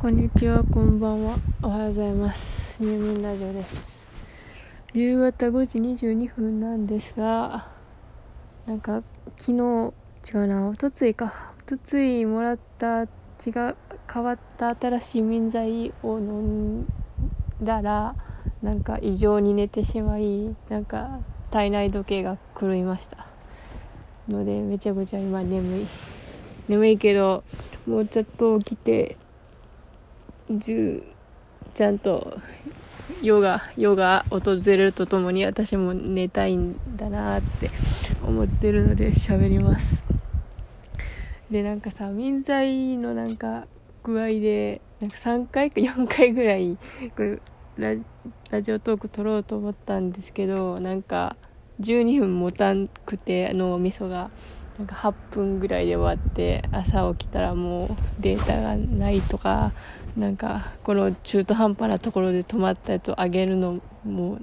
こんにちは、こんばんは。おはようございます。入眠ラジオです。夕方5時22分なんですが、なんか昨日、違うな、おとついか。おとついもらった違う、変わった新しい眠剤を飲んだら、なんか異常に寝てしまい、なんか体内時計が狂いました。ので、めちゃくちゃ今眠い。眠いけど、もうちょっと起きて、10ちゃんとヨガヨガ訪れるとともに私も寝たいんだなって思ってるので喋ります。でなんかさ眠剤のなんか具合でなんか3回か4回ぐらいこれララジオトーク撮ろうと思ったんですけどなんか12分持たんくて脳みそが。なんか8分ぐらいで終わって朝起きたらもうデータがないとかなんかこの中途半端なところで止まったやつを上げるのも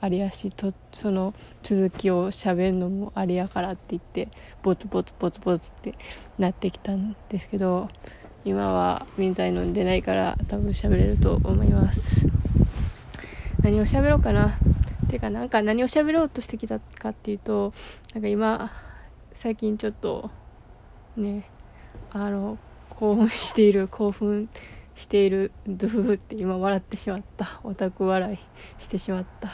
ありやしとその続きをしゃべるのもありやからって言ってボツボツボツボツってなってきたんですけど今は眠剤飲んでないから多分喋れると思います。何を喋ろうかな。てかなんか何を喋ろうとしてきたかっていうとなんか今最近ちょっとねあの興奮している興奮している。ドゥフフって今笑ってしまった。オタク笑いしてしまった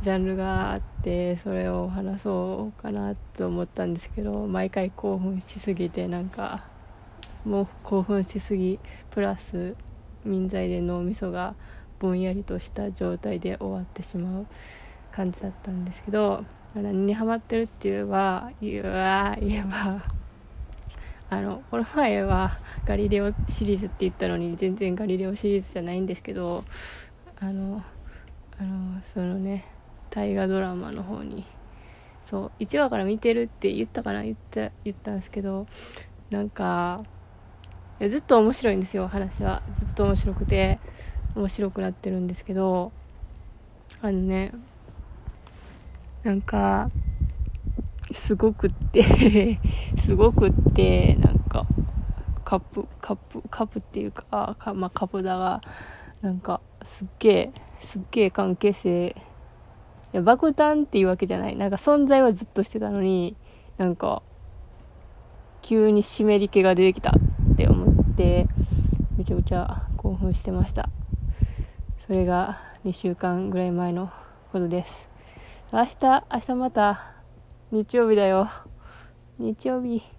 ジャンルがあってそれを話そうかなと思ったんですけど毎回興奮しすぎてなんかもう興奮しすぎプラス眠剤で脳みそがぼんやりとした状態で終わってしまう感じだったんですけど何にハマってるって言えば言えば言えばあのこの前はガリレオシリーズって言ったのに全然ガリレオシリーズじゃないんですけどあのあのそのね大河ドラマの方にそう1話から見てるって言ったかな言った言ったんですけどなんかいやずっと面白いんですよ話は。ずっと面白くて面白くなってるんですけどあのねなんかすごくって すごくってなんかかカップカップカップっていうかか、まあ、カプダがなんかすっげえすっげえ関係性いや爆弾っていうわけじゃない。なんか存在はずっとしてたのになんか急に湿り気が出てきたって思ってめちゃくちゃ興奮してました。それが2週間ぐらい前のことです。明日明日また日曜日だよ。日曜日。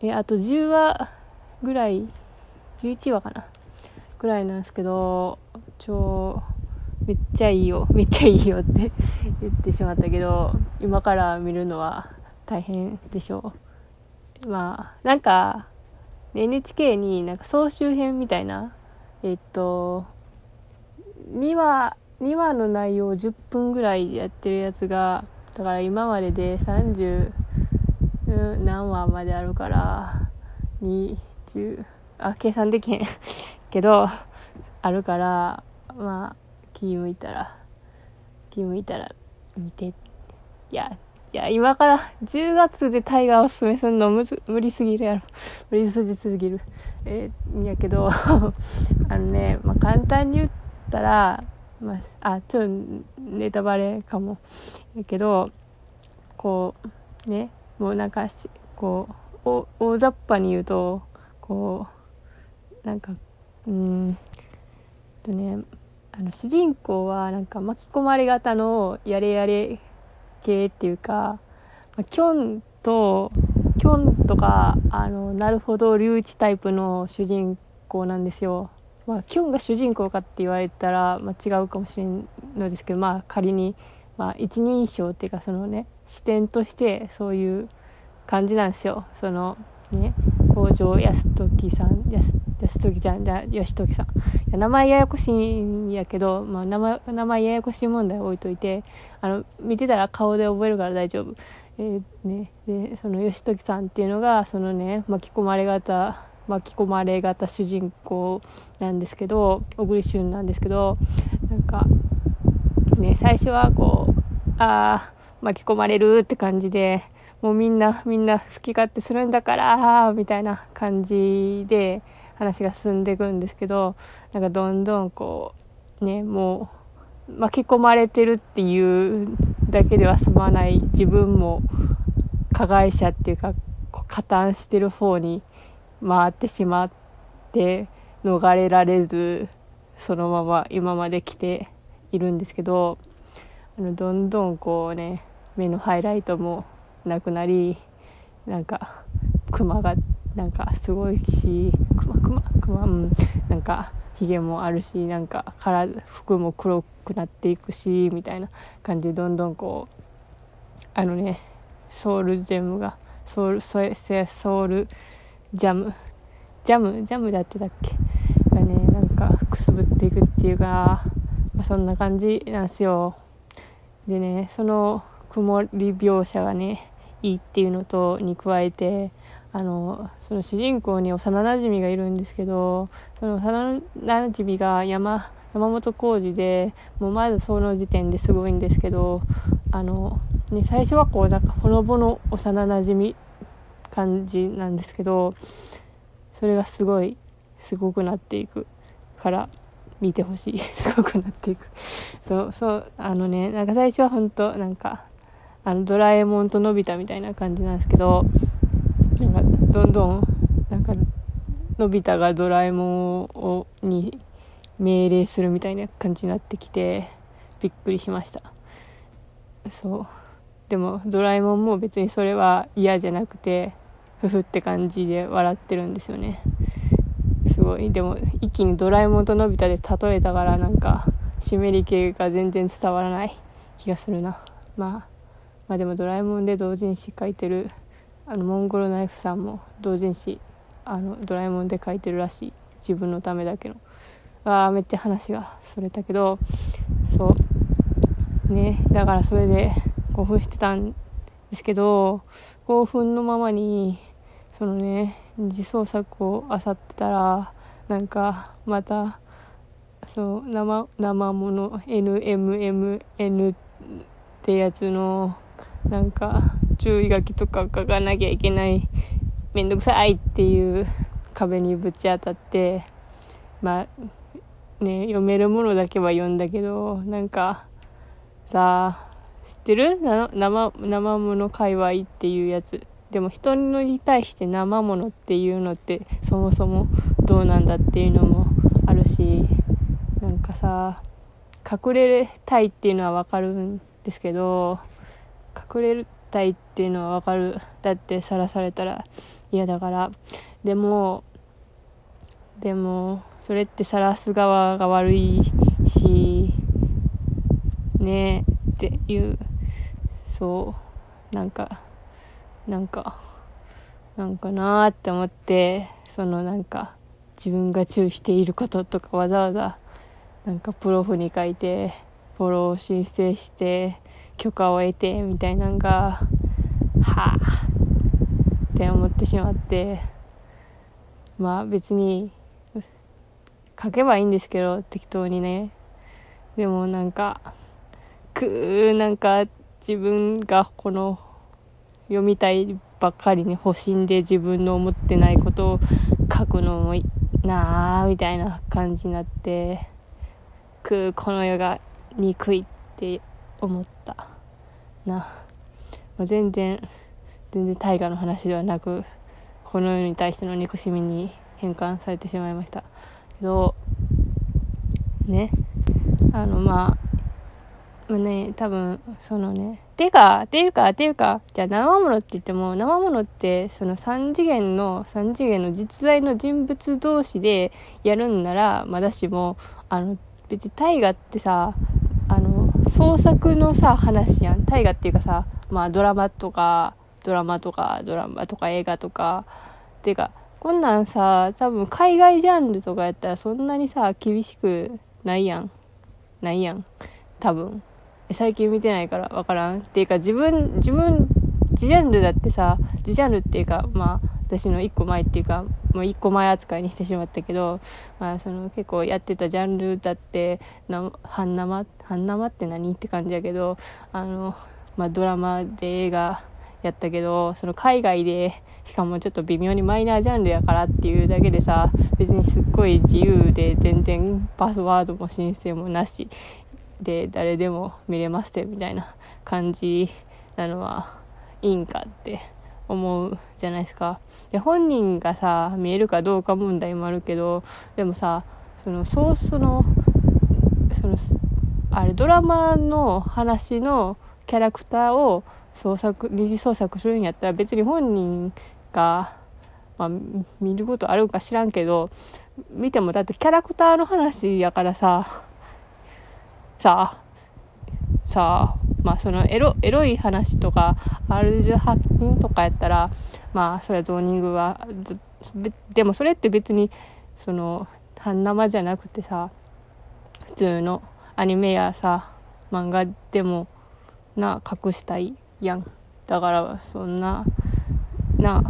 えあと10話ぐらい11話かなぐらいなんですけど超めっちゃいいよめっちゃいいよって 言ってしまったけど今から見るのは大変でしょう。まあなんか NHK になんか総集編みたいなえっと2話2話の内容10分ぐらいやってるやつがだから今までで30何話まであるから20あ計算できへんけどあるからまあ気向いたら気向いたら見て。いやいや今から10月でタイガーをおすすめするのむ無理すぎるやろ。無理すぎすぎる。えー、やけど あのね、まあ、簡単に言ったらまあ、あちょっとネタバレかも。やけどこうねもうなんかしこう大雑把に言うとこうなんかうんとねあの主人公はなんか巻き込まれ型のやれやれ系っていうか、まあ、キョンとキョンとかあのなるほど龍一タイプの主人公なんですよ。まあ、キョンが主人公かって言われたら、まあ、違うかもしれんのですけど、まあ、仮に、まあ、一人称っていうかそのね視点としてそういう感じなんですよそのね北条泰時さん泰時ちゃんじゃ義時さんいや名前ややこしいんやけど、まあ、名前名前ややこしい問題置いといてあの見てたら顔で覚えるから大丈夫。えー、ね、でその義時さんっていうのがそのね巻き込まれ方巻き込まれ型主人公なんですけど小栗旬なんですけどなんかね最初はこうああ巻き込まれるって感じでもうみんなみんな好き勝手するんだからみたいな感じで話が進んでいくんですけどなんかどんどんこうねもう巻き込まれてるっていうだけでは済まない自分も加害者っていうか加担してる方に回ってしまって逃れられずそのまま今まで来ているんですけどあのどんどんこうね目のハイライトもなくなりなんかクマがなんかすごいしクマクマクマうんなんかひげもあるしなんか体服も黒くなっていくしみたいな感じでどんどんこうあのねソウルジェムがソウルソソウルジャムジャムジャムだってたっけ？がねなんかくすぶっていくっていうか、まあ、そんな感じなんですよ。でねその曇り描写がねいいっていうのとに加えてあのその主人公に幼なじみがいるんですけどその幼なじみが山山本浩二でもうまずその時点ですごいんですけどあの、ね、最初はこうなんかほのぼの幼なじみ感じなんですけどそれがすごいすごくなっていくから見てほしい。すごくなっていく。そうそうあのねなんか最初は本当なんかあのドラえもんとのび太みたいな感じなんですけどなんかどんどんなんかのび太がドラえもんをに命令するみたいな感じになってきてびっくりしました。そう。でもドラえもんも別にそれは嫌じゃなくてふふって感じで笑ってるんですよね。すごい。でも一気にドラえもんとのび太で例えたからなんか湿り気が全然伝わらない気がするな。まあまあでもドラえもんで同人誌書いてるあのモンゴルナイフさんも同人誌あのドラえもんで書いてるらしい。自分のためだけの。ああめっちゃ話がそれたけどそう。ねだからそれで興奮してたんですけど興奮のままにそのね自創作を漁ってたらなんかまたそう生生もの NMMN ってやつのなんか注意書きとか書かなきゃいけないめんどくさいっていう壁にぶち当たってまあね読めるものだけは読んだけどなんかさあ知ってる？生生もの界隈っていうやつ。でも人に対して生ものっていうのってそもそもどうなんだっていうのもあるしなんかさ隠れたいっていうのはわかるんですけど隠れたいっていうのはわかる。だってさらされたら嫌だから。でもでもそれって晒す側が悪いしねえっていう。そう。なんかなんかなんかなーって思ってそのなんか自分が注意していることとかわざわざなんかプロフに書いてフォロー申請して許可を得てみたいなんがはあって思ってしまって。まあ別に書けばいいんですけど適当にね。でもなんかくーなんか自分がこの読みたいばっかりに保身で自分の思ってないことを書くのもいなあみたいな感じになってくこの世が憎いって思った。な、まあ、全然全然大河の話ではなくこの世に対しての憎しみに変換されてしまいました。けどね。あのまあまあね多分そのねてかていうかていうかじゃあ生ものって言っても生ものってその3次元の3次元の実在の人物同士でやるんならまだしもあの別に大河ってさ創作のさ話やん。大河っていうかさまあドラマとかドラマとかドラマとか映画とかっていうかこんなんさ多分海外ジャンルとかやったらそんなにさ厳しくないやん。ないやん。多分。最近見てないから分からん。っていうか自分自分自ジャンルだってさ自ジャンルっていうかまあ私の1個前っていうか、まあ、1個前扱いにしてしまったけど、まあ、その結構やってたジャンルだって半生半生って何？って感じやけどあの、まあ、ドラマで映画やったけどその海外でしかもちょっと微妙にマイナージャンルやからっていうだけでさ別にすっごい自由で全然パスワードも申請もなしで誰でも見れますてみたいな感じなのはいいんかって。思うじゃないですか。で本人がさ見えるかどうか問題もあるけどでもさそのそうそのそのあれドラマの話のキャラクターを創作二次創作するんやったら別に本人が、まあ、見ることあるか知らんけど見てもだってキャラクターの話やからささあさあまあそのエロエロい話とか R18 禁とかやったらまあそれはゾーニングはでもそれって別にその半生じゃなくてさ普通のアニメやさ漫画でもな隠したいやん。だからそんなな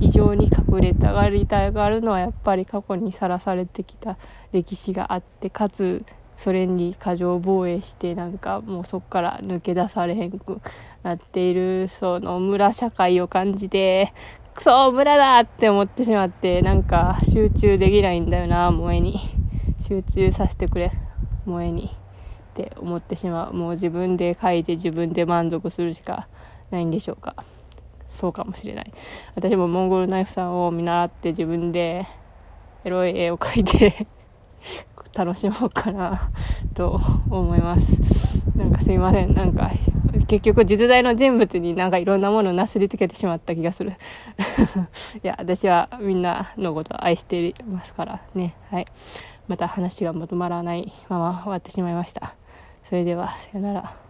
異常に隠れたがりたがるのはやっぱり過去にさらされてきた歴史があってかつそれに過剰防衛してなんかもうそっから抜け出されへんくなっているその村社会を感じてクソ村だって思ってしまってなんか集中できないんだよな萌えに。集中させてくれ萌えにって思ってしまう。もう自分で書いて自分で満足するしかないんでしょうか。そうかもしれない。私もモンゴルナイフさんを見習って自分でエロい絵を描いて楽しもうかな と思います。なんかすいません。なんか結局実在の人物になんかいろんなものをなすりつけてしまった気がする。いや私はみんなのことを愛していますからね。はい。また話がまとまらないまま終わってしまいました。それではさよなら。